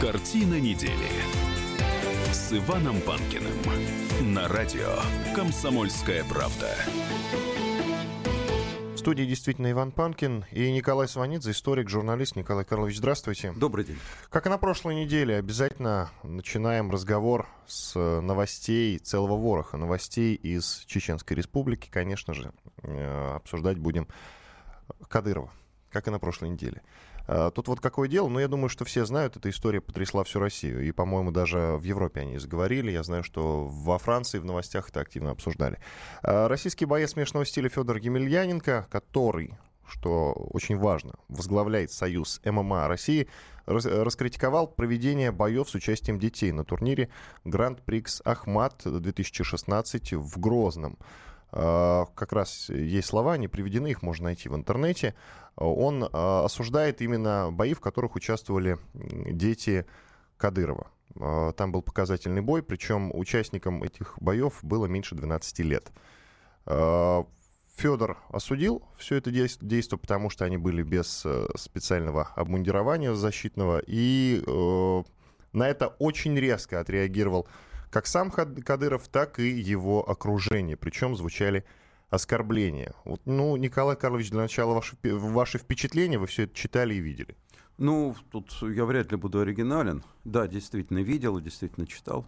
Картина недели с Иваном Панкиным на радио «Комсомольская правда». В студии действительно Иван Панкин и Николай Сванидзе, историк, журналист. Николай Карлович, здравствуйте. Добрый день. Как и на прошлой неделе, обязательно начинаем разговор с новостей целого вороха, новостей из Чеченской Республики. Конечно же, э, обсуждать будем Кадырова, как и на прошлой неделе. А, тут вот какое дело, но я думаю, что все знают, эта история потрясла всю Россию. И, по-моему, даже в Европе они заговорили. Я знаю, что во Франции в новостях это активно обсуждали. А, российский боец смешанного стиля Федор Емельяненко, который что очень важно, возглавляет Союз ММА России, раскритиковал проведение боев с участием детей на турнире Гранд-Прикс Ахмат 2016 в Грозном. А, как раз есть слова, они приведены, их можно найти в интернете. Он а, осуждает именно бои, в которых участвовали дети Кадырова. А, там был показательный бой, причем участникам этих боев было меньше 12 лет. Федор осудил все это действие, потому что они были без э, специального обмундирования защитного, и э, на это очень резко отреагировал как сам Кадыров, так и его окружение. Причем звучали оскорбления. Вот, ну, Николай Карлович, для начала ваши, ваши впечатления, вы все это читали и видели. Ну, тут я вряд ли буду оригинален. Да, действительно видел и действительно читал.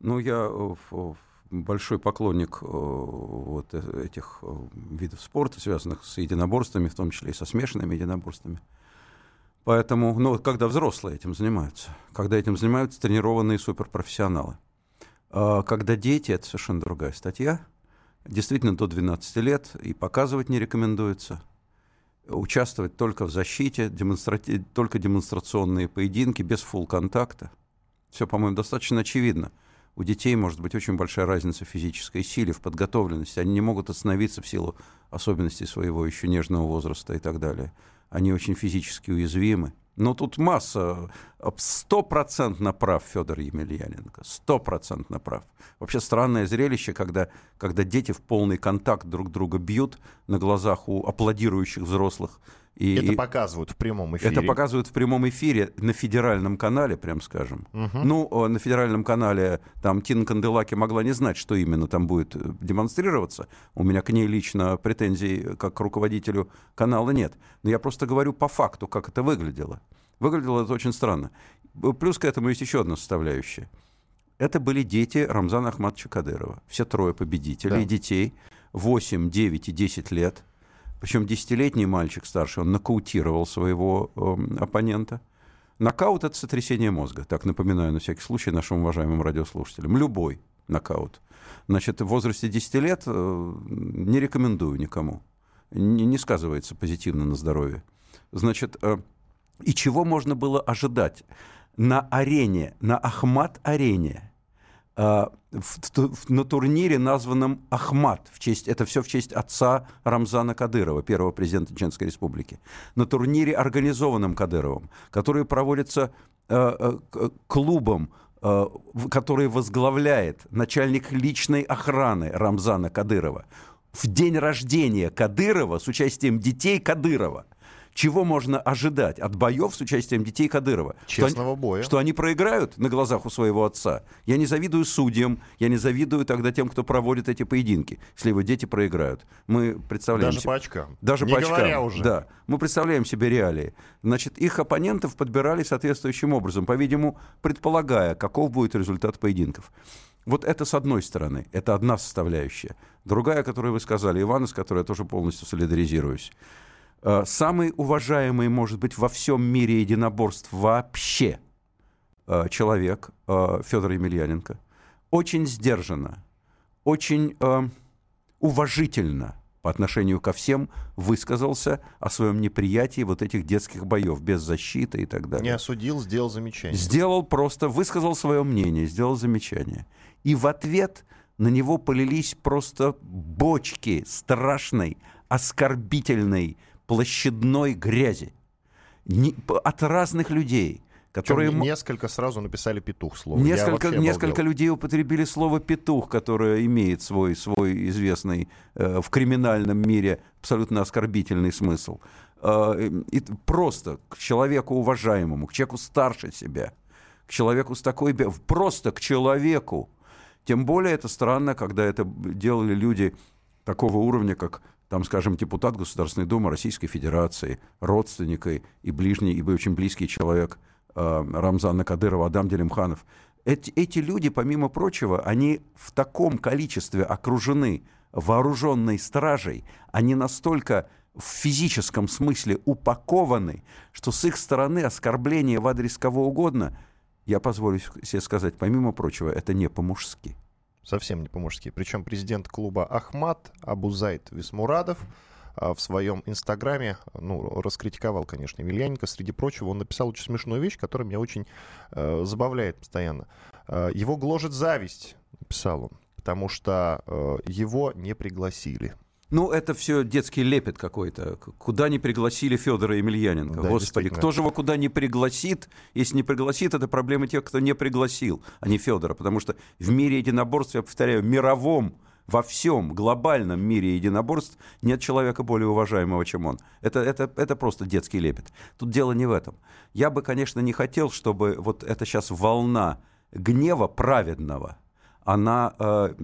Но я э, большой поклонник э, вот э, этих видов спорта, связанных с единоборствами, в том числе и со смешанными единоборствами. Поэтому, ну, когда взрослые этим занимаются, когда этим занимаются тренированные суперпрофессионалы – когда дети, это совершенно другая статья, действительно до 12 лет, и показывать не рекомендуется. Участвовать только в защите, демонстрати... только демонстрационные поединки, без фул контакта. Все, по-моему, достаточно очевидно. У детей может быть очень большая разница в физической силе, в подготовленности. Они не могут остановиться в силу особенностей своего еще нежного возраста и так далее. Они очень физически уязвимы. Но тут масса, стопроцентно прав Федор Емельяненко, стопроцентно прав. Вообще странное зрелище, когда, когда дети в полный контакт друг друга бьют на глазах у аплодирующих взрослых и, это показывают в прямом эфире. Это показывают в прямом эфире на федеральном канале, прям скажем. Угу. Ну, на федеральном канале там Тина Канделаки могла не знать, что именно там будет э, демонстрироваться. У меня к ней лично претензий как к руководителю канала нет. Но я просто говорю по факту, как это выглядело. Выглядело это очень странно. Плюс к этому есть еще одна составляющая. Это были дети Рамзана Ахматовича Кадырова. Все трое победителей, да. детей 8, 9 и 10 лет – причем десятилетний мальчик старший, он нокаутировал своего э, оппонента. Нокаут – это сотрясение мозга, так напоминаю на всякий случай нашим уважаемым радиослушателям. Любой нокаут. Значит, в возрасте 10 лет э, не рекомендую никому. Не, не сказывается позитивно на здоровье. Значит, э, и чего можно было ожидать? На арене, на Ахмат-арене – а, на турнире, названном Ахмат, в честь, это все в честь отца Рамзана Кадырова, первого президента Чеченской Республики, на турнире, организованном Кадыровым, который проводится э, э, клубом, э, который возглавляет начальник личной охраны Рамзана Кадырова, в день рождения Кадырова с участием детей Кадырова – чего можно ожидать от боев с участием детей Кадырова? Честного что боя. Что они проиграют на глазах у своего отца. Я не завидую судьям, я не завидую тогда тем, кто проводит эти поединки, если его дети проиграют. Мы представляем Даже себе... по очкам. Даже не по очкам. уже. Да. Мы представляем себе реалии. Значит, их оппонентов подбирали соответствующим образом, по-видимому, предполагая, каков будет результат поединков. Вот это с одной стороны, это одна составляющая. Другая, которую вы сказали, Иван, с которой я тоже полностью солидаризируюсь. Э, самый уважаемый, может быть, во всем мире единоборств вообще э, человек э, Федор Емельяненко. Очень сдержанно, очень уважительно по отношению ко всем высказался о своем неприятии вот этих детских боев без защиты и так далее. Не осудил, сделал замечание. Сделал просто, высказал свое мнение, сделал замечание. И в ответ на него полились просто бочки страшной, оскорбительной, площадной грязи не, от разных людей. Которые несколько сразу написали петух слово. Несколько, несколько людей употребили слово петух, которое имеет свой, свой известный э, в криминальном мире абсолютно оскорбительный смысл. Э, и просто к человеку уважаемому, к человеку старше себя, к человеку с такой... Просто к человеку. Тем более это странно, когда это делали люди такого уровня, как там, скажем, депутат Государственной Думы Российской Федерации, родственник и ближний, и очень близкий человек э, Рамзана Кадырова, Адам Делимханов. Эти, эти люди, помимо прочего, они в таком количестве окружены вооруженной стражей, они настолько в физическом смысле упакованы, что с их стороны оскорбление в адрес кого угодно, я позволю себе сказать, помимо прочего, это не по-мужски совсем не по-мужски. Причем президент клуба Ахмат Абузайт Висмурадов а, в своем инстаграме, ну, раскритиковал, конечно, Емельяненко. Среди прочего, он написал очень смешную вещь, которая меня очень э, забавляет постоянно. Э, его гложет зависть, написал он, потому что э, его не пригласили. Ну, это все детский лепет какой-то. Куда не пригласили Федора Емельяненко? Да, Господи, кто же его куда не пригласит? Если не пригласит, это проблема тех, кто не пригласил, а не Федора. Потому что в мире единоборств, я повторяю, мировом, во всем глобальном мире единоборств нет человека более уважаемого, чем он. Это, это, это просто детский лепет. Тут дело не в этом. Я бы, конечно, не хотел, чтобы вот эта сейчас волна гнева праведного, она... Э,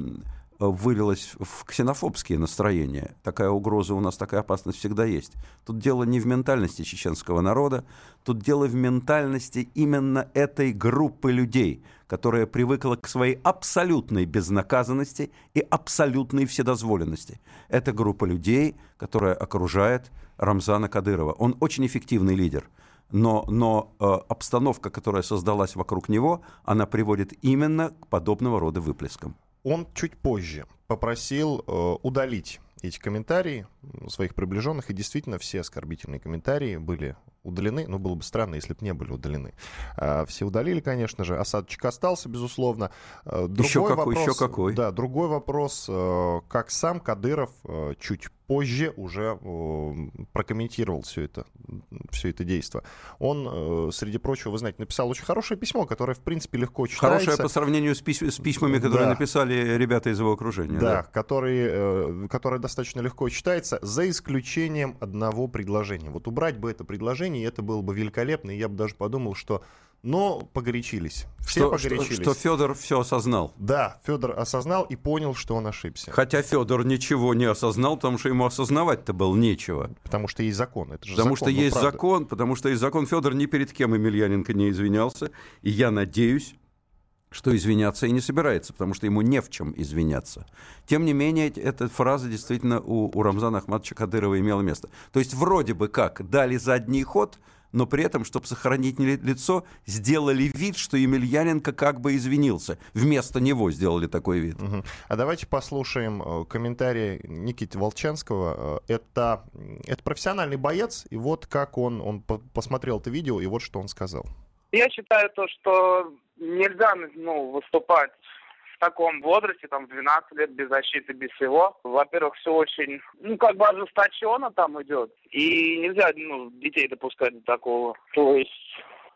вылилось в ксенофобские настроения. Такая угроза у нас, такая опасность всегда есть. Тут дело не в ментальности чеченского народа, тут дело в ментальности именно этой группы людей, которая привыкла к своей абсолютной безнаказанности и абсолютной вседозволенности. Это группа людей, которая окружает Рамзана Кадырова. Он очень эффективный лидер но, но э, обстановка, которая создалась вокруг него, она приводит именно к подобного рода выплескам он чуть позже попросил э, удалить эти комментарии своих приближенных, и действительно все оскорбительные комментарии были удалены. Ну, было бы странно, если бы не были удалены. А, все удалили, конечно же. Осадочек остался, безусловно. А, другой еще какой, вопрос, еще какой. Да, другой вопрос, э, как сам Кадыров э, чуть позже уже прокомментировал все это, все это действие. Он, э, среди прочего, вы знаете, написал очень хорошее письмо, которое, в принципе, легко читается. Хорошее по сравнению с, пись с письмами, которые да. написали ребята из его окружения. Да, да. Которые, которое достаточно легко читается, за исключением одного предложения. Вот убрать бы это предложение и это было бы великолепно, и я бы даже подумал, что но погорячились. Все что, погорячились. Что, что Федор все осознал. Да, Федор осознал и понял, что он ошибся. Хотя Федор ничего не осознал, потому что ему осознавать-то было нечего. Потому что есть закон. Это же потому закон, что есть правда. закон, потому что есть закон. Федор ни перед кем Емельяненко не извинялся. И я надеюсь, что извиняться и не собирается, потому что ему не в чем извиняться. Тем не менее, эта фраза действительно у, у Рамзана Ахматовича Кадырова имела место. То есть вроде бы как дали задний ход, но при этом, чтобы сохранить лицо, сделали вид, что Емельяненко как бы извинился. Вместо него сделали такой вид. Угу. А давайте послушаем э, комментарий Никиты Волчанского. Э, это, это профессиональный боец, и вот как он, он посмотрел это видео, и вот что он сказал. Я считаю то, что нельзя ну, выступать в таком возрасте, там, в 12 лет, без защиты, без всего. Во-первых, все очень, ну, как бы ожесточенно там идет. И нельзя, ну, детей допускать до такого. То есть,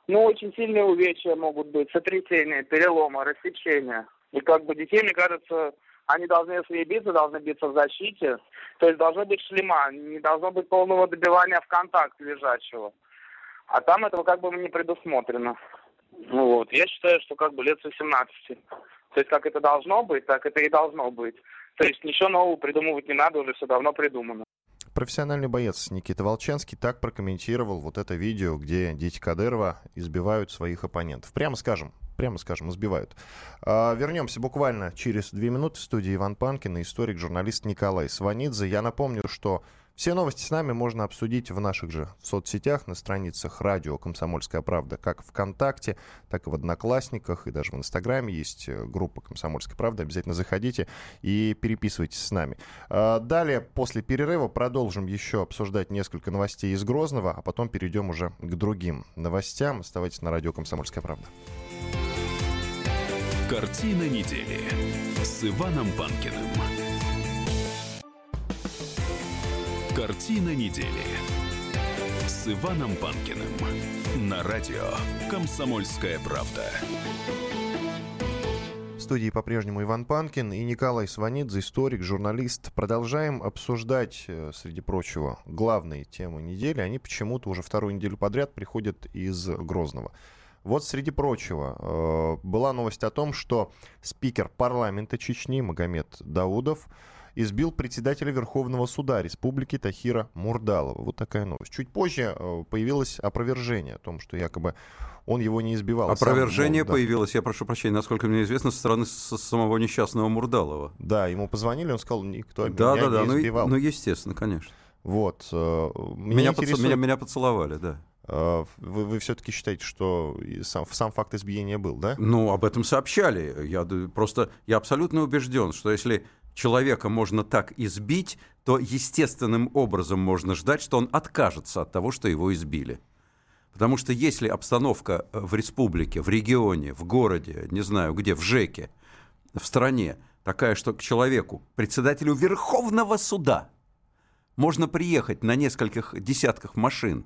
ну, очень сильные увечья могут быть, сотрясения, переломы, рассечения. И как бы детей, мне кажется, они должны, если и биться, должны биться в защите. То есть должны быть шлема, не должно быть полного добивания в контакт лежачего. А там этого как бы не предусмотрено. Вот, я считаю, что как бы лет 18. То есть как это должно быть, так это и должно быть. То есть ничего нового придумывать не надо, уже все давно придумано. Профессиональный боец Никита Волчанский так прокомментировал вот это видео, где дети Кадырова избивают своих оппонентов. Прямо скажем, прямо скажем, избивают. А, вернемся буквально через две минуты в студии Иван Панкин и историк, журналист Николай Сванидзе. Я напомню, что все новости с нами можно обсудить в наших же соцсетях, на страницах радио «Комсомольская правда», как ВКонтакте, так и в Одноклассниках, и даже в Инстаграме есть э, группа «Комсомольская правда». Обязательно заходите и переписывайтесь с нами. А, далее, после перерыва, продолжим еще обсуждать несколько новостей из Грозного, а потом перейдем уже к другим новостям. Оставайтесь на радио «Комсомольская правда». Картина недели с Иваном Панкиным. Картина недели с Иваном Панкиным на радио «Комсомольская правда». В студии по-прежнему Иван Панкин и Николай Сванидзе, историк, журналист. Продолжаем обсуждать, э, среди прочего, главные темы недели. Они почему-то уже вторую неделю подряд приходят из Грозного. Вот, среди прочего, э, была новость о том, что спикер парламента Чечни Магомед Даудов избил председателя Верховного суда Республики Тахира Мурдалова. Вот такая новость. Чуть позже э, появилось опровержение о том, что якобы он его не избивал. А Опровержение сам, да. появилось, я прошу прощения, насколько мне известно, со стороны самого несчастного Мурдалова. Да, ему позвонили, он сказал, никто да, меня да, да, не ну избивал. Ну, ну, естественно, конечно. Вот. Э, меня, интересует... поцел... меня, меня поцеловали, да. Вы, вы все-таки считаете, что сам, сам факт избиения был, да? Ну, об этом сообщали. Я просто я абсолютно убежден, что если человека можно так избить, то естественным образом можно ждать, что он откажется от того, что его избили. Потому что если обстановка э, в республике, в регионе, в городе, не знаю где, в ЖЭКе, в стране такая, что к человеку, председателю Верховного суда, можно приехать на нескольких десятках машин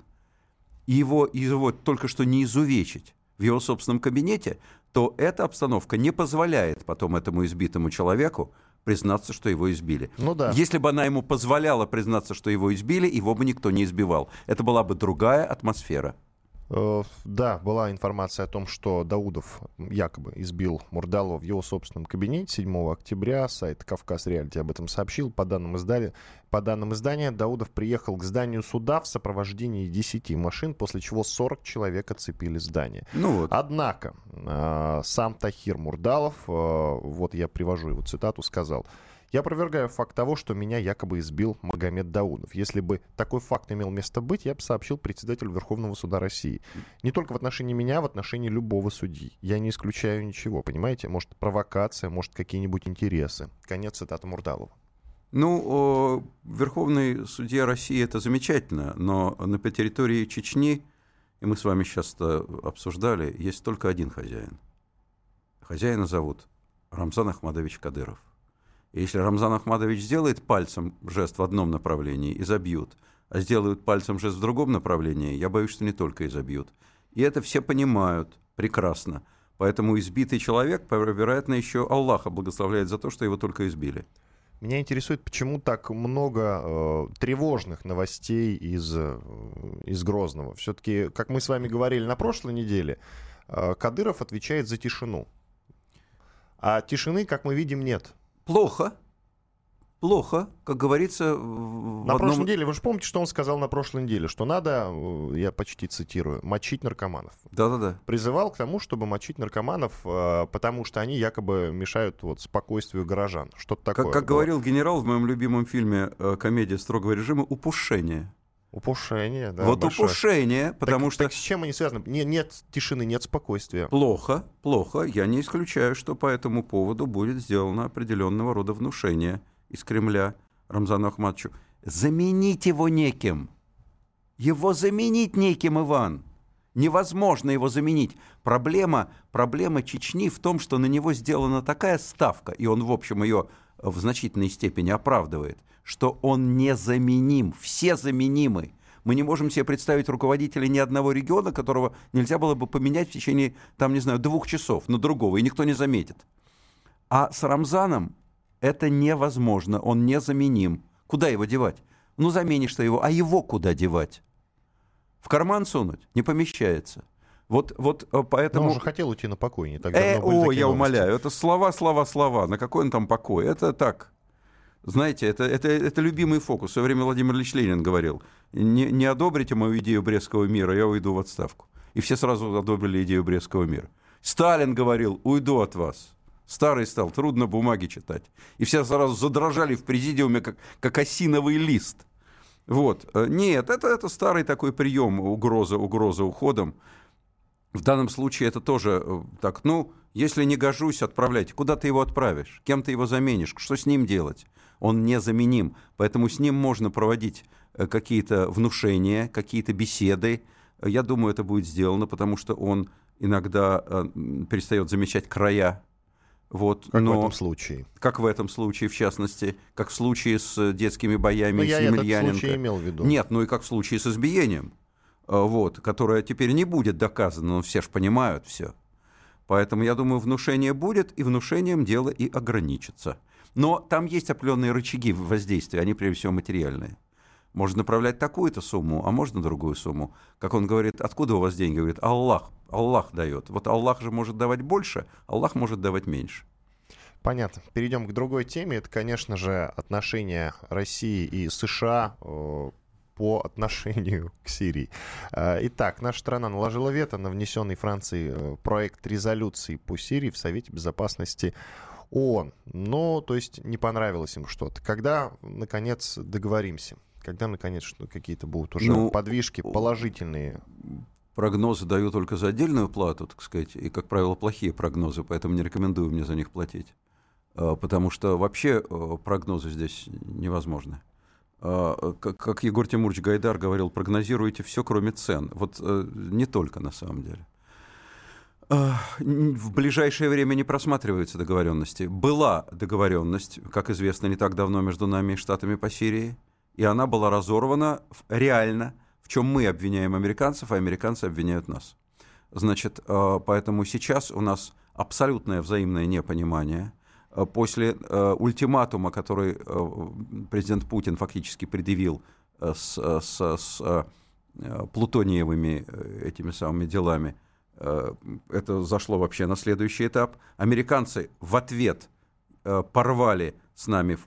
и его, его только что не изувечить в его собственном кабинете, то эта обстановка не позволяет потом этому избитому человеку признаться, что его избили. Ну да. Если бы она ему позволяла признаться, что его избили, его бы никто не избивал. Это была бы другая атмосфера. Э, да, была информация о том, что Даудов якобы избил Мурдалова в его собственном кабинете 7 октября. Сайт «Кавказ Реалити» об этом сообщил. По данным, издания, по данным издания, Даудов приехал к зданию суда в сопровождении 10 машин, после чего 40 человек оцепили здание. Ну вот. Однако э, сам Тахир Мурдалов, э, вот я привожу его цитату, сказал... Я опровергаю факт того, что меня якобы избил Магомед Даудов. Если бы такой факт имел место быть, я бы сообщил председателю Верховного суда России. Не только в отношении меня, в отношении любого судьи. Я не исключаю ничего, понимаете? Может, провокация, может, какие-нибудь интересы. Конец цитаты Мурдалова. Ну, Верховный судья России это замечательно, но на территории Чечни, и мы с вами сейчас обсуждали, есть только один хозяин. Хозяина зовут Рамзан Ахмадович Кадыров. Если Рамзан Ахмадович сделает пальцем жест в одном направлении и забьют, а сделают пальцем жест в другом направлении, я боюсь, что не только и забьют. И это все понимают прекрасно. Поэтому избитый человек, вероятно, еще Аллаха благословляет за то, что его только избили. Меня интересует, почему так много э, тревожных новостей из, э, из Грозного. Все-таки, как мы с вами говорили на прошлой неделе, э, Кадыров отвечает за тишину. А тишины, как мы видим, нет. Плохо. Плохо, как говорится. В на одном... прошлой неделе, вы же помните, что он сказал на прошлой неделе, что надо, э, я почти цитирую, мочить наркоманов. Да-да-да. Призывал к тому, чтобы мочить наркоманов, э, потому что они якобы мешают вот спокойствию горожан. Что-то такое. Как, как говорил генерал в моем любимом фильме э, комедия строгого режима «Упушение». Упушение, да. Вот большое. упушение, потому так, что... Так с чем они связаны? Не, нет тишины, нет спокойствия. Плохо, плохо. Я не исключаю, что по этому поводу будет сделано определенного рода внушение из Кремля Рамзану Ахматовичу. Заменить его неким. Его заменить неким, Иван. Невозможно его заменить. Проблема, проблема Чечни в том, что на него сделана такая ставка, и он, в общем, ее в значительной степени оправдывает – что он незаменим. Все заменимы. Мы не можем себе представить руководителя ни одного региона, которого нельзя было бы поменять в течение, там, не знаю, двух часов на другого, и никто не заметит. А с Рамзаном это невозможно, он незаменим. Куда его девать? Ну, заменишь ты его, а его куда девать? В карман сунуть? Не помещается. Вот, вот э, поэтому... Но он же хотел уйти на покой, не так давно э, О, я новости. умоляю, это слова, слова, слова. На какой он там покой? Это так, знаете, это, это, это любимый фокус. В свое время Владимир Ильич Ленин говорил, не, не одобрите мою идею Брестского мира, я уйду в отставку. И все сразу одобрили идею Брестского мира. Сталин говорил, уйду от вас. Старый стал, трудно бумаги читать. И все сразу задрожали в президиуме, как, как осиновый лист. Вот. Нет, это, это старый такой прием, угроза, угроза уходом. В данном случае это тоже э, так, ну, если не гожусь, отправляйте. Куда ты его отправишь? Кем ты его заменишь? Что с ним делать? Он незаменим. Поэтому с ним можно проводить э, какие-то внушения, какие-то беседы. Я думаю, это будет сделано, потому что он иногда э, перестает замечать края. Вот, как но, в этом случае. Как в этом случае, в частности, как в случае с детскими боями но ну, с я этот случай имел в виду. Нет, ну и как в случае с избиением, э, вот, которое теперь не будет доказано, но все же понимают все. Поэтому, я думаю, внушение будет, и внушением дело и ограничится. Но там есть определенные рычаги воздействия, они прежде всего материальные. Можно направлять такую-то сумму, а можно другую сумму. Как он говорит, откуда у вас деньги? Говорит, Аллах, Аллах дает. Вот Аллах же может давать больше, Аллах может давать меньше. Понятно. Перейдем к другой теме. Это, конечно же, отношения России и США э, по отношению к Сирии. Э, итак, наша страна наложила вето на внесенный Францией э, проект резолюции по Сирии в Совете Безопасности ООН. Но, то есть, не понравилось им что-то. Когда, наконец, договоримся? Когда, наконец, какие-то будут уже ну, подвижки положительные? Прогнозы даю только за отдельную плату, так сказать, и, как правило, плохие прогнозы, поэтому не рекомендую мне за них платить. А, потому что вообще э, прогнозы здесь невозможны. А, как Егор Тимурович Гайдар говорил, прогнозируйте все, кроме цен. Вот э, не только на самом деле. В ближайшее время не просматриваются договоренности. Была договоренность, как известно, не так давно между нами и Штатами по Сирии, и она была разорвана реально, в чем мы обвиняем американцев, а американцы обвиняют нас. Значит, поэтому сейчас у нас абсолютное взаимное непонимание – Э, после э, ультиматума, который э, президент Путин фактически предъявил с, с, с плутониевыми этими самыми делами, это зашло вообще на следующий этап. Американцы в ответ порвали с нами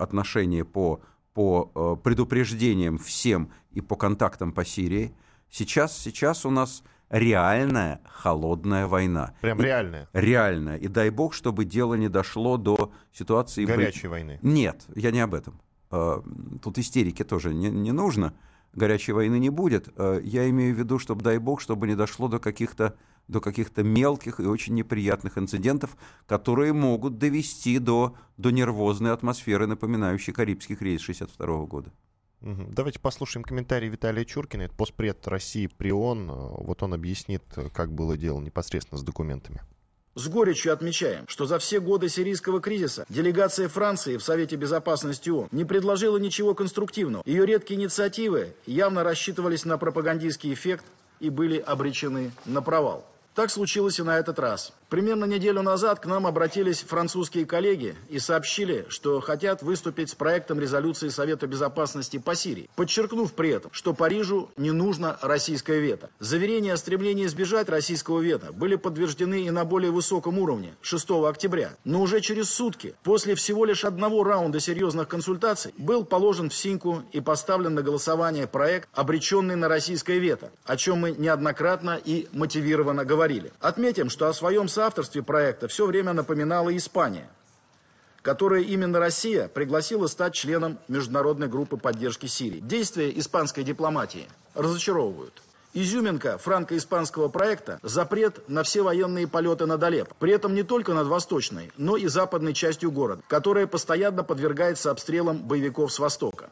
отношения по, по предупреждениям всем и по контактам по Сирии. Сейчас, сейчас у нас реальная холодная война. Прям реальная? Реальная. И дай бог, чтобы дело не дошло до ситуации... Горячей войны? Нет, я не об этом. Тут истерики тоже не, не нужно. Горячей войны не будет. А, я имею в виду, чтобы, дай бог, чтобы не дошло до каких-то до каких-то мелких и очень неприятных инцидентов, которые могут довести до, до нервозной атмосферы, напоминающей Карибский кризис 1962 года. Давайте послушаем комментарий Виталия Чуркина, это постпред России при ООН. Вот он объяснит, как было дело непосредственно с документами. С горечью отмечаем, что за все годы сирийского кризиса делегация Франции в Совете Безопасности ООН не предложила ничего конструктивного. Ее редкие инициативы явно рассчитывались на пропагандистский эффект и были обречены на провал. Так случилось и на этот раз. Примерно неделю назад к нам обратились французские коллеги и сообщили, что хотят выступить с проектом резолюции Совета Безопасности по Сирии, подчеркнув при этом, что Парижу не нужно российское вето. Заверения о стремлении избежать российского вето были подтверждены и на более высоком уровне 6 октября. Но уже через сутки, после всего лишь одного раунда серьезных консультаций, был положен в синьку и поставлен на голосование проект, обреченный на российское вето, о чем мы неоднократно и мотивированно говорили. Отметим, что о своем соавторстве проекта все время напоминала Испания, которая именно Россия пригласила стать членом международной группы поддержки Сирии. Действия испанской дипломатии разочаровывают. Изюминка франко-испанского проекта – запрет на все военные полеты над Алеппо. При этом не только над восточной, но и западной частью города, которая постоянно подвергается обстрелам боевиков с востока.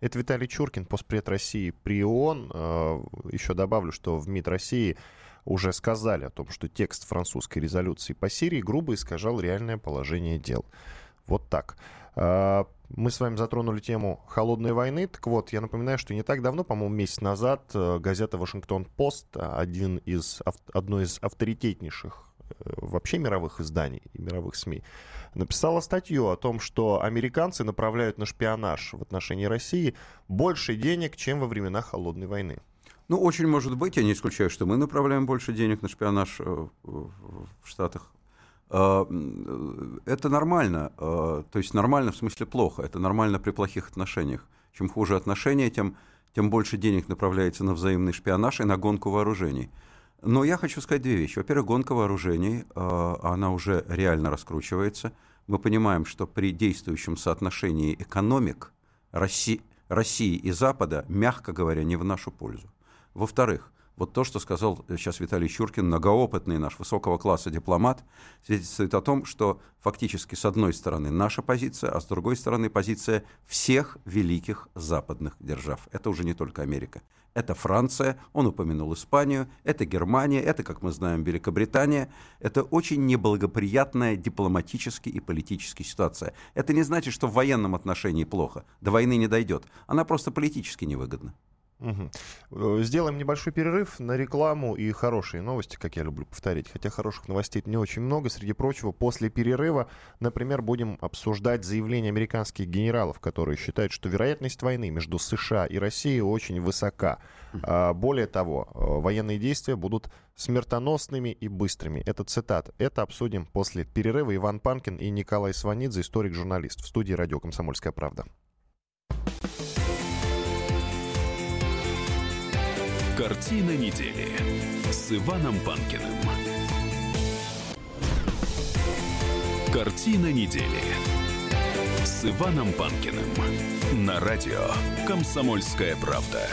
Это Виталий Чуркин, постпред России при ООН. Э, Еще добавлю, что в МИД России уже сказали о том, что текст французской резолюции по Сирии грубо искажал реальное положение дел. Вот так. А, мы с вами затронули тему холодной войны. Так вот, я напоминаю, что не так давно, по-моему, месяц назад, э, газета «Вашингтон-Пост», один из, одно из авторитетнейших э, вообще мировых изданий и мировых СМИ, написала статью о том, что американцы направляют на шпионаж в отношении России больше денег, чем во времена холодной войны. Ну, очень может быть. Я не исключаю, что мы направляем больше денег на шпионаж э, в Штатах. А, это нормально. А, то есть нормально в смысле плохо. Это нормально при плохих отношениях. Чем хуже отношения, тем, тем больше денег направляется на взаимный шпионаж и на гонку вооружений. Но я хочу сказать две вещи. Во-первых, гонка вооружений, а, она уже реально раскручивается. Мы понимаем, что при действующем соотношении экономик России, России и Запада, мягко говоря, не в нашу пользу. Во-вторых, вот то, что сказал сейчас Виталий Чуркин, многоопытный наш высокого класса дипломат, свидетельствует о том, что фактически с одной стороны наша позиция, а с другой стороны позиция всех великих западных держав. Это уже не только Америка. Это Франция, он упомянул Испанию, это Германия, это, как мы знаем, Великобритания. Это очень неблагоприятная дипломатически и политически ситуация. Это не значит, что в военном отношении плохо. До войны не дойдет. Она просто политически невыгодна. Угу. Сделаем небольшой перерыв на рекламу и хорошие новости, как я люблю повторить. Хотя хороших новостей не очень много. Среди прочего, после перерыва, например, будем обсуждать заявление американских генералов, которые считают, что вероятность войны между США и Россией очень высока. А, более того, э, военные действия будут смертоносными и быстрыми. Это цитат. Это обсудим после перерыва. Иван Панкин и Николай Сванидзе, историк-журналист в студии «Радио Комсомольская правда». Картина недели с Иваном Панкиным. Картина недели с Иваном Панкиным на радио «Комсомольская правда».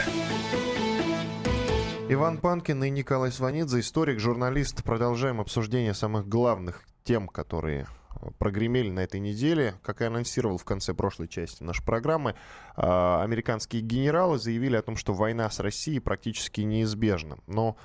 Иван Панкин и Николай Сванидзе, историк, журналист. Продолжаем обсуждение самых главных тем, которые прогремели на этой неделе. Как я анонсировал в конце прошлой части нашей программы, а, американские генералы заявили о том, что война с Россией практически неизбежна. Но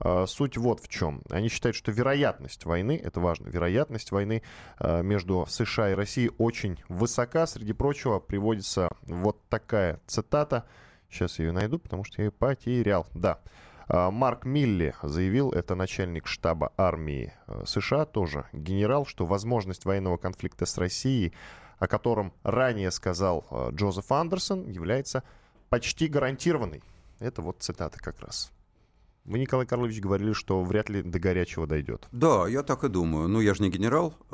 а, суть вот в чем. Они считают, что вероятность войны, это важно, вероятность войны а, между США и Россией очень высока. Среди прочего приводится вот такая цитата. Сейчас я ее найду, потому что я ее потерял. Да. А, Марк Милли заявил, это начальник штаба армии э, США, тоже генерал, что возможность военного конфликта с Россией, о котором ранее сказал э, Джозеф Андерсон, является почти гарантированной. Это вот цитата как раз. Вы, Николай Карлович, говорили, что вряд ли до горячего дойдет. Да, я так и думаю. Ну, я же не генерал.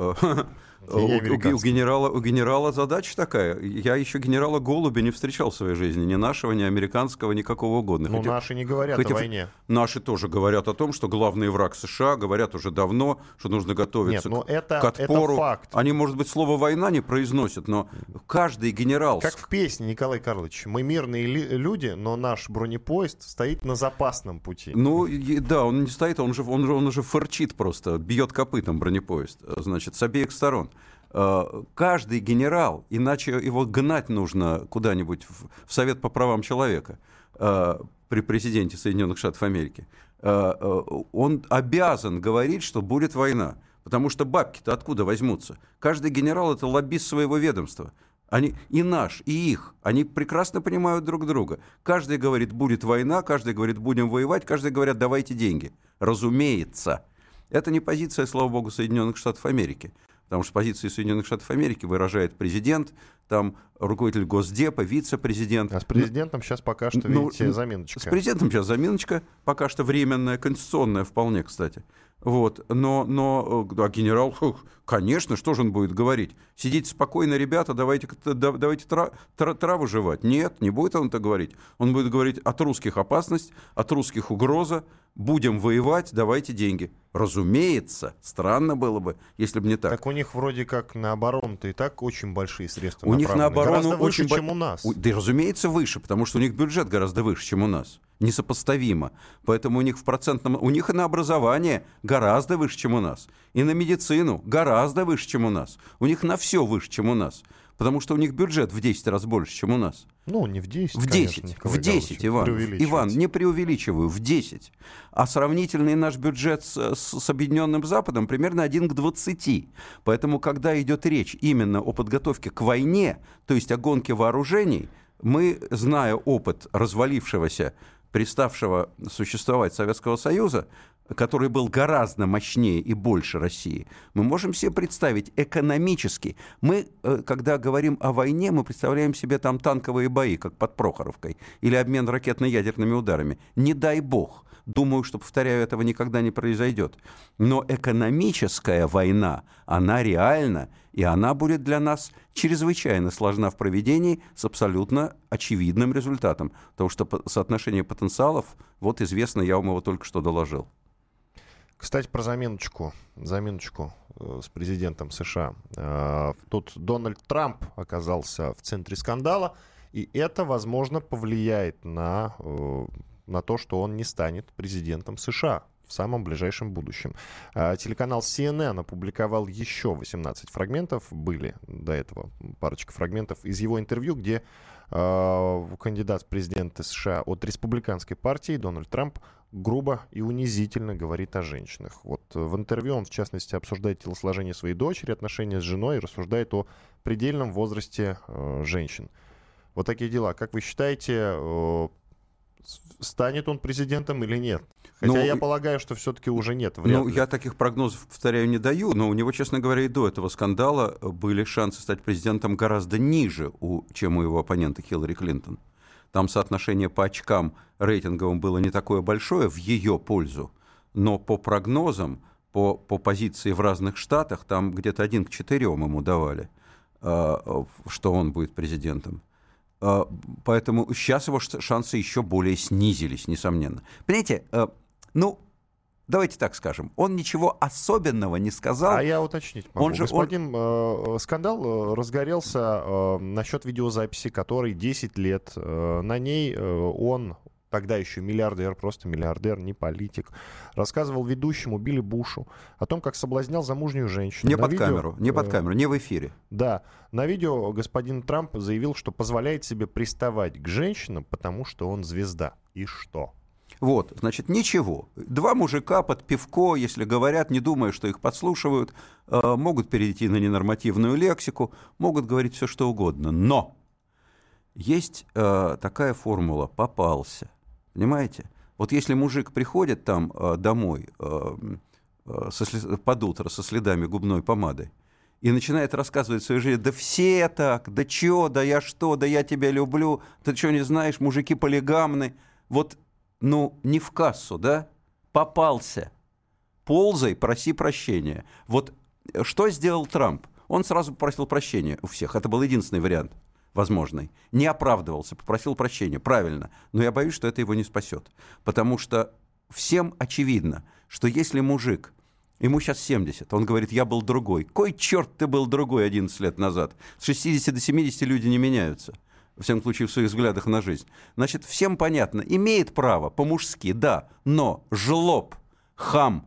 У, у, генерала, у генерала задача такая. Я еще генерала Голубя не встречал в своей жизни. Ни нашего, ни американского, никакого угодно. Ну, наши не говорят хотя, о войне. Наши тоже говорят о том, что главный враг США, говорят уже давно, что нужно готовиться Нет, но к, это, к отпору. Это факт. Они, может быть, слово «война» не произносят, но каждый генерал... Как в песне, Николай Карлович. Мы мирные люди, но наш бронепоезд стоит на запасном пути. Ну, да, он не стоит, он же, он, же, он уже фырчит просто, бьет копытом бронепоезд, значит, с обеих сторон. Э, каждый генерал, иначе его гнать нужно куда-нибудь в Совет по правам человека э, при президенте Соединенных Штатов Америки, э, он обязан говорить, что будет война. Потому что бабки-то откуда возьмутся? Каждый генерал – это лоббист своего ведомства. Они и наш, и их. Они прекрасно понимают друг друга. Каждый говорит, будет война, каждый говорит, будем воевать, каждый говорит, давайте деньги. Разумеется. Это не позиция, слава богу, Соединенных Штатов Америки. Потому что позиции Соединенных Штатов Америки выражает президент, там руководитель Госдепа, вице-президент. А с президентом сейчас пока что, ну, видите, заминочка. С президентом сейчас заминочка, пока что временная, конституционная вполне, кстати. Вот, но, но а генерал, конечно, что же он будет говорить? Сидите спокойно, ребята, давайте, давайте тра, тра, траву жевать. Нет, не будет он это говорить. Он будет говорить от русских опасность, от русских угроза, будем воевать, давайте деньги. Разумеется, странно было бы, если бы не так. Так у них вроде как на оборону-то и так очень большие средства У них на оборону гораздо выше, очень... чем у нас. Да, разумеется, выше, потому что у них бюджет гораздо выше, чем у нас несопоставимо. Поэтому у них в процентном... У них и на образование гораздо выше, чем у нас. И на медицину гораздо выше, чем у нас. У них на все выше, чем у нас. Потому что у них бюджет в 10 раз больше, чем у нас. Ну, не в 10, В 10, конечно, в 10, Иван. Иван, не преувеличиваю, в 10. А сравнительный наш бюджет с, с Объединенным Западом примерно 1 к 20. Поэтому, когда идет речь именно о подготовке к войне, то есть о гонке вооружений, мы, зная опыт развалившегося переставшего существовать Советского Союза, который был гораздо мощнее и больше России, мы можем себе представить экономически. Мы, э, когда говорим о войне, мы представляем себе там танковые бои, как под Прохоровкой, или обмен ракетно-ядерными ударами. Не дай бог. Думаю, что, повторяю, этого никогда не произойдет. Но экономическая война, она реальна, и она будет для нас чрезвычайно сложна в проведении с абсолютно очевидным результатом. Потому что соотношение потенциалов, вот известно, я вам его только что доложил. Кстати, про заменочку, заменочку э, с президентом США. Э, тут Дональд Трамп оказался в центре скандала, и это, возможно, повлияет на, э, на то, что он не станет президентом США в самом ближайшем будущем. А, телеканал CNN опубликовал еще 18 фрагментов, были до этого парочка фрагментов из его интервью, где кандидат в президенты США от республиканской партии Дональд Трамп грубо и унизительно говорит о женщинах. Вот в интервью он, в частности, обсуждает телосложение своей дочери, отношения с женой и рассуждает о предельном возрасте э, женщин. Вот такие дела. Как вы считаете, э, станет он президентом или нет. Хотя ну, я полагаю, что все-таки уже нет. Ну, ли. я таких прогнозов, повторяю, не даю, но у него, честно говоря, и до этого скандала были шансы стать президентом гораздо ниже, у, чем у его оппонента Хиллари Клинтон. Там соотношение по очкам рейтинговым было не такое большое в ее пользу, но по прогнозам, по, по позиции в разных штатах, там где-то один к четырем ему давали, э, что он будет президентом. Э, поэтому сейчас его шансы еще более снизились, несомненно. Понимаете, э, ну, давайте так скажем, он ничего особенного не сказал. А я уточнить могу. Он же, Господин, он... Э, скандал э, разгорелся э, насчет видеозаписи, которой 10 лет. Э, на ней он, тогда еще миллиардер, просто миллиардер, не политик, рассказывал ведущему Билли Бушу о том, как соблазнял замужнюю женщину. Не на под видео, камеру, не под камеру, не в эфире. Да. На видео господин Трамп заявил, что позволяет себе приставать к женщинам, потому что он звезда. И что? Вот, значит, ничего. Два мужика под пивко, если говорят, не думая, что их подслушивают, э, могут перейти на ненормативную лексику, могут говорить все, что угодно. Но есть э, такая формула «попался». Понимаете? Вот если мужик приходит там э, домой со след... под утро со следами губной помады, и начинает рассказывать свою жизнь, да все так, да чё, да я что, да я тебя люблю, ты что не знаешь, мужики полигамны. Вот ну, не в кассу, да? Попался. Ползай, проси прощения. Вот э, что сделал Трамп? Он сразу попросил прощения у всех. Это был единственный вариант возможный. Не оправдывался, попросил прощения. Правильно. Но я боюсь, что это его не спасет. Потому что всем очевидно, что если мужик, ему сейчас 70, он говорит, я был другой. Кой черт ты был другой 11 лет назад? С 60 до 70 люди не меняются во всяком случае, в своих взглядах на жизнь. Значит, всем понятно, имеет право по-мужски, да, но жлоб, хам,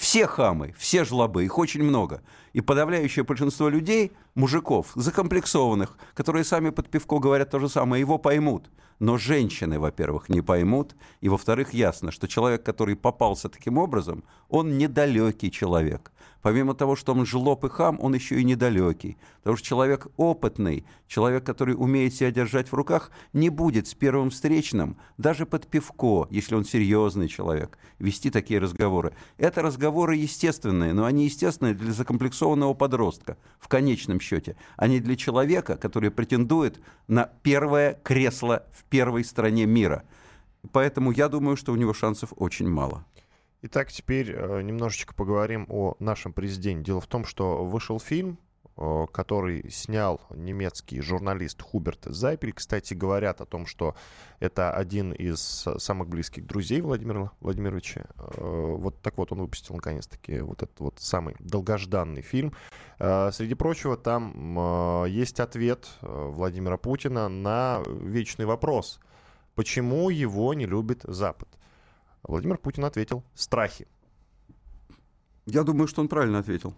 все хамы, все жлобы, их очень много. И подавляющее большинство людей, мужиков, закомплексованных, которые сами под пивко говорят то же самое, его поймут. Но женщины, во-первых, не поймут, и, во-вторых, ясно, что человек, который попался таким образом, он недалекий человек помимо того, что он жлоб и хам, он еще и недалекий. Потому что человек опытный, человек, который умеет себя держать в руках, не будет с первым встречным, даже под пивко, если он серьезный человек, вести такие разговоры. Это разговоры естественные, но они естественные для закомплексованного подростка, в конечном счете, а не для человека, который претендует на первое кресло в первой стране мира. Поэтому я думаю, что у него шансов очень мало. Итак, теперь э, немножечко поговорим о нашем президенте. Дело в том, что вышел фильм, э, который снял немецкий журналист Хуберт Зайпель. Кстати, говорят о том, что это один из самых близких друзей Владимира Владимировича. Э, вот так вот он выпустил наконец-таки вот этот вот самый долгожданный фильм. Среди прочего, там есть ответ Владимира Путина на вечный вопрос, почему его не любит Запад. Владимир Путин ответил «страхи». Я думаю, что он правильно ответил.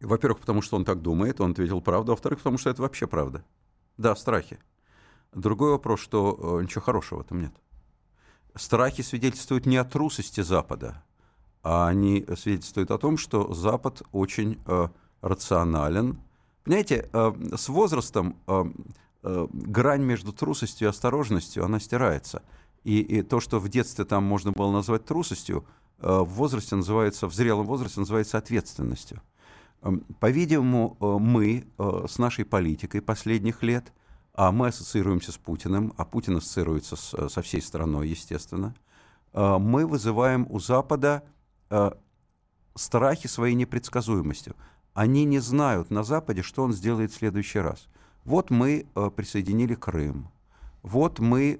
Во-первых, потому что он так думает, он ответил правду. А во-вторых, потому что это вообще правда. Да, страхи. Другой вопрос, что э, ничего хорошего в этом нет. Страхи свидетельствуют не о трусости Запада, а они свидетельствуют о том, что Запад очень э, рационален. Понимаете, э, с возрастом э, э, грань между трусостью и осторожностью, она стирается. И, и то, что в детстве там можно было назвать трусостью, э, в возрасте называется, в зрелом возрасте называется ответственностью. Эм, по-видимому, э, мы э, с нашей политикой последних лет, а мы ассоциируемся с Путиным, а Путин ассоциируется с, со всей страной, естественно, мы вызываем у Запада страхи своей непредсказуемостью. Они не знают на Западе, что он сделает в следующий раз. Вот мы присоединили Крым, вот мы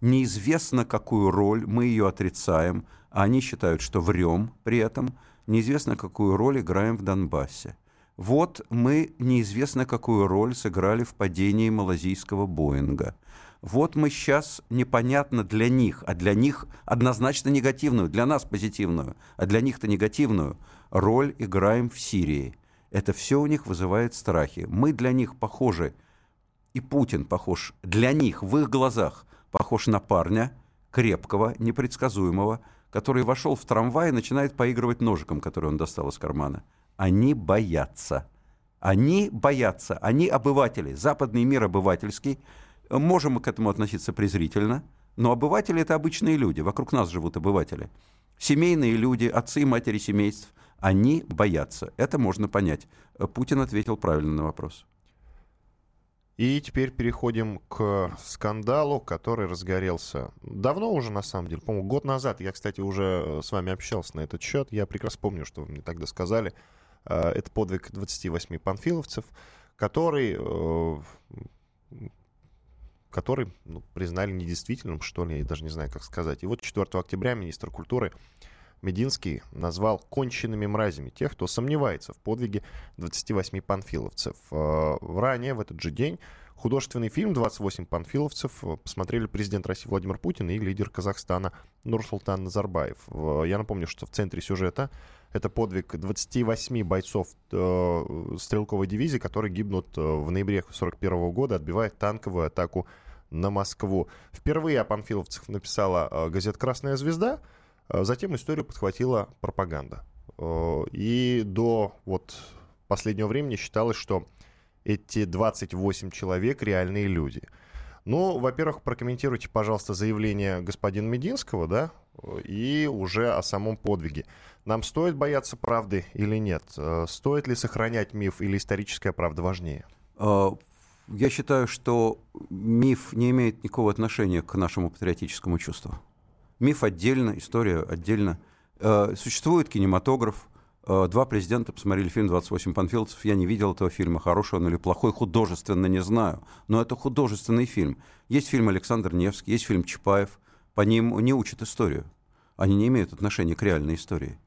неизвестно какую роль, мы ее отрицаем, а они считают, что врем при этом, неизвестно какую роль играем в Донбассе. Вот мы неизвестно какую роль сыграли в падении малазийского Боинга. Вот мы сейчас непонятно для них, а для них однозначно негативную, для нас позитивную, а для них-то негативную роль играем в Сирии. Это все у них вызывает страхи. Мы для них похожи, и Путин похож для них в их глазах похож на парня, крепкого, непредсказуемого, который вошел в трамвай и начинает поигрывать ножиком, который он достал из кармана. Они боятся. Они боятся. Они обыватели. Западный мир обывательский. Можем мы к этому относиться презрительно, Но обыватели это обычные люди, вокруг нас живут обыватели. Семейные люди, отцы и матери семейств, они боятся. Это можно понять. Путин ответил правильно на вопрос. И теперь переходим к скандалу, который разгорелся давно уже, на самом деле, по-моему, год назад. Я, кстати, уже э, с вами общался на этот счет. Я прекрасно помню, что вы мне тогда сказали. Э, это подвиг 28 панфиловцев, который, э, который ну, признали недействительным, что ли, я даже не знаю, как сказать. И вот 4 октября министр культуры Мединский назвал конченными мразями тех, кто сомневается в подвиге 28 панфиловцев. Э, ранее, в этот же день, художественный фильм «28 панфиловцев» посмотрели президент России Владимир Путин и лидер Казахстана Нурсултан Назарбаев. Я напомню, что в центре сюжета это подвиг 28 бойцов э, стрелковой дивизии, которые гибнут э, в ноябре 1941 года, отбивая танковую атаку на Москву. Впервые о панфиловцах написала газета «Красная звезда», затем историю подхватила пропаганда. Э, и до вот последнего времени считалось, что эти 28 человек реальные люди. Ну, во-первых, прокомментируйте, пожалуйста, заявление господина Мединского, да, и уже о самом подвиге. Нам стоит бояться правды или нет? Э, стоит ли сохранять миф или историческая правда важнее? Я считаю, что миф не имеет никакого отношения к нашему патриотическому чувству. Миф отдельно, история отдельно. Э, существует кинематограф. Э, два президента посмотрели фильм «28 панфиловцев». Я не видел этого фильма, хороший он или плохой, художественно не знаю. Но это художественный фильм. Есть фильм Александр Невский, есть фильм Чапаев. По ним не учат историю. Они не имеют отношения к реальной истории.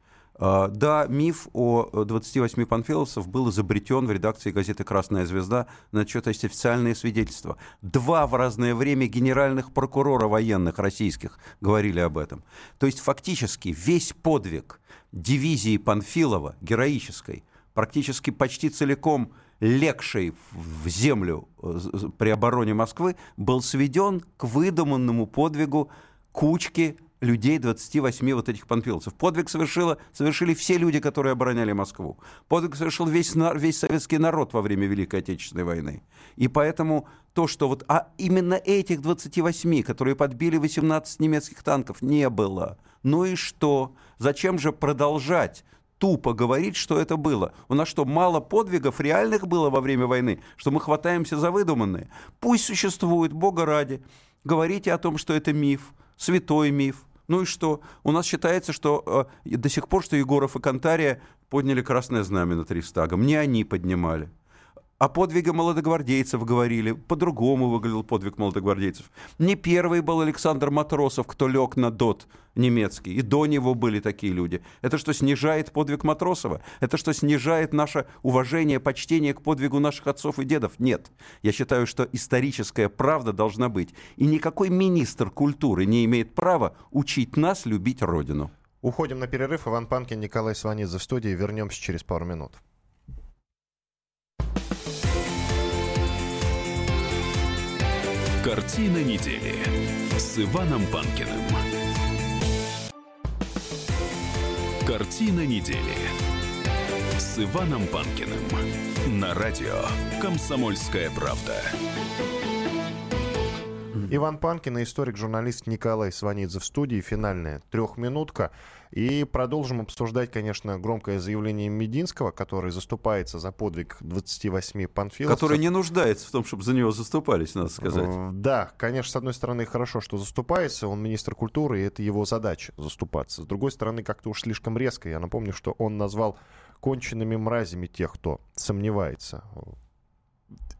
А, да, миф о 28 панфиловцев был изобретен в редакции газеты «Красная звезда». На счет есть официальные свидетельства. Два в разное время генеральных прокурора военных российских говорили об этом. То есть фактически весь подвиг дивизии Панфилова, героической, практически почти целиком легшей в землю э, при обороне Москвы, был сведен к выдуманному подвигу кучки людей, 28 вот этих панфиловцев. Подвиг совершила, совершили все люди, которые обороняли Москву. Подвиг совершил весь, весь советский народ во время Великой Отечественной войны. И поэтому то, что вот а именно этих 28, которые подбили 18 немецких танков, не было. Ну и что? Зачем же продолжать тупо говорить, что это было. У нас что, мало подвигов реальных было во время войны, что мы хватаемся за выдуманные? Пусть существует, Бога ради. Говорите о том, что это миф, святой миф, ну и что? У нас считается, что э, до сих пор, что Егоров и Кантария подняли красное знамя над Рейхстагом. Не они поднимали. О подвиге молодогвардейцев говорили. По-другому выглядел подвиг молодогвардейцев. Не первый был Александр Матросов, кто лег на ДОТ немецкий. И до него были такие люди. Это что, снижает подвиг Матросова? Это что, снижает наше уважение, почтение к подвигу наших отцов и дедов? Нет. Я считаю, что историческая правда должна быть. И никакой министр культуры не имеет права учить нас любить Родину. Уходим на перерыв. Иван Панкин, Николай Сванидзе в студии. Вернемся через пару минут. Картина недели с Иваном Панкиным. Картина недели с Иваном Панкиным на радио «Комсомольская правда». Иван Панкин и историк-журналист Николай Сванидзе в студии. Финальная трехминутка. И продолжим обсуждать, конечно, громкое заявление Мединского, который заступается за подвиг 28 панфиловцев. Который не нуждается в том, чтобы за него заступались, надо сказать. Э, да, конечно, с одной стороны, хорошо, что заступается. Он министр культуры, и это его задача заступаться. С другой стороны, как-то уж слишком резко. Я напомню, что он назвал конченными мразями тех, кто сомневается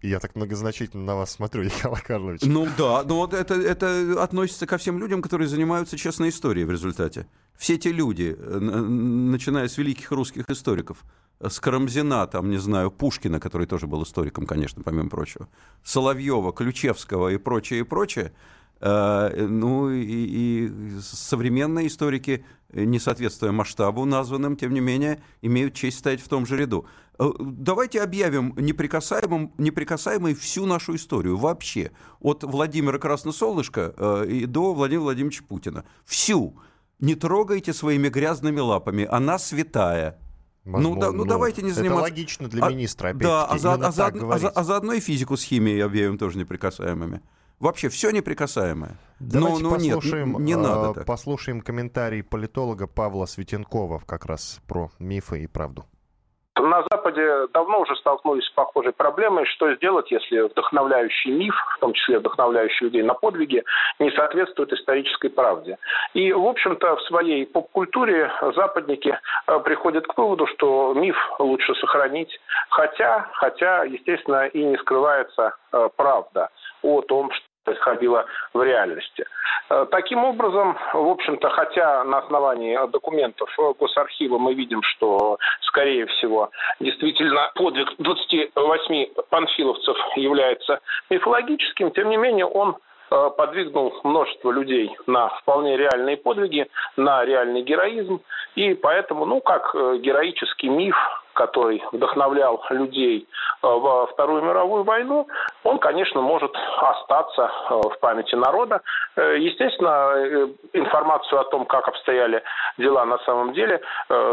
я так многозначительно на вас смотрю, Николай Карлович. Ну да, но вот это, это относится ко всем людям, которые занимаются честной историей в результате. Все те люди, э, начиная с великих русских историков, с Карамзина, там, не знаю, Пушкина, который тоже был историком, конечно, помимо прочего, Соловьева, Ключевского и прочее, и прочее, э, ну и, и современные историки, не соответствуя масштабу названным, тем не менее, имеют честь стоять в том же ряду. Э, давайте объявим неприкасаемым, неприкасаемой всю нашу историю вообще. От Владимира Красносолнышка э, и до Владимира Владимировича Путина. Всю. Не трогайте своими грязными лапами. Она святая. Возможно, ну, да, ну, давайте не заниматься... Это логично для а, министра, Да, а, за, а, за, а, за, а заодно и физику с химией объявим тоже неприкасаемыми. вообще все неприкасаемое. Давайте но, но послушаем, нет, не надо так. послушаем комментарий политолога Павла Светенкова как раз про мифы и правду. На Западе давно уже столкнулись с похожей проблемой, что сделать, если вдохновляющий миф, в том числе вдохновляющий людей на подвиги, не соответствует исторической правде. И, в общем-то, в своей поп-культуре западники э, приходят к выводу, что миф лучше сохранить, хотя, хотя, естественно, и не скрывается э, правда о том, что происходило в реальности. Э, таким образом, в общем-то, хотя на основании документов Госархива мы видим, что, скорее всего, действительно подвиг 28 панфиловцев является мифологическим, тем не менее он э, подвигнул множество людей на вполне реальные подвиги, на реальный героизм. И поэтому, ну, как э, героический миф, который вдохновлял людей э, во Вторую мировую войну, он, конечно, может остаться э, в памяти народа. Э, естественно, информацию о том, как обстояли дела на самом деле,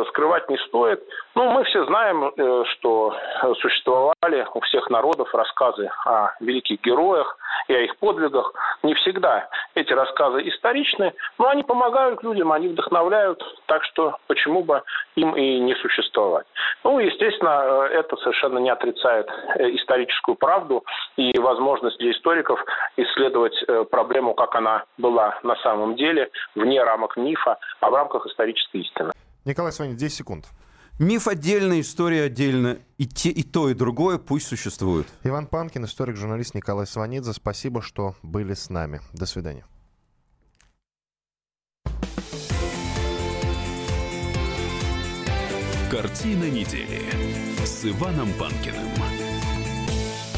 скрывать не стоит. Ну, мы все знаем, что существовали у всех народов рассказы о великих героях и о их подвигах. Не всегда эти рассказы историчны, но они помогают людям, они вдохновляют, так что почему бы им и не существовать. Ну, естественно, э, это совершенно не отрицает э, историческую правду и возможность для историков исследовать э, проблему, как она была на самом деле, вне рамок мифа, а в рамках исторической истины. Николай Сванин, 10 секунд. Миф отдельно, история отдельно. И, те, и то, и другое пусть существует. Иван Панкин, историк-журналист Николай Сванидзе. Спасибо, что были с нами. До свидания. Картина недели с Иваном Панкиным.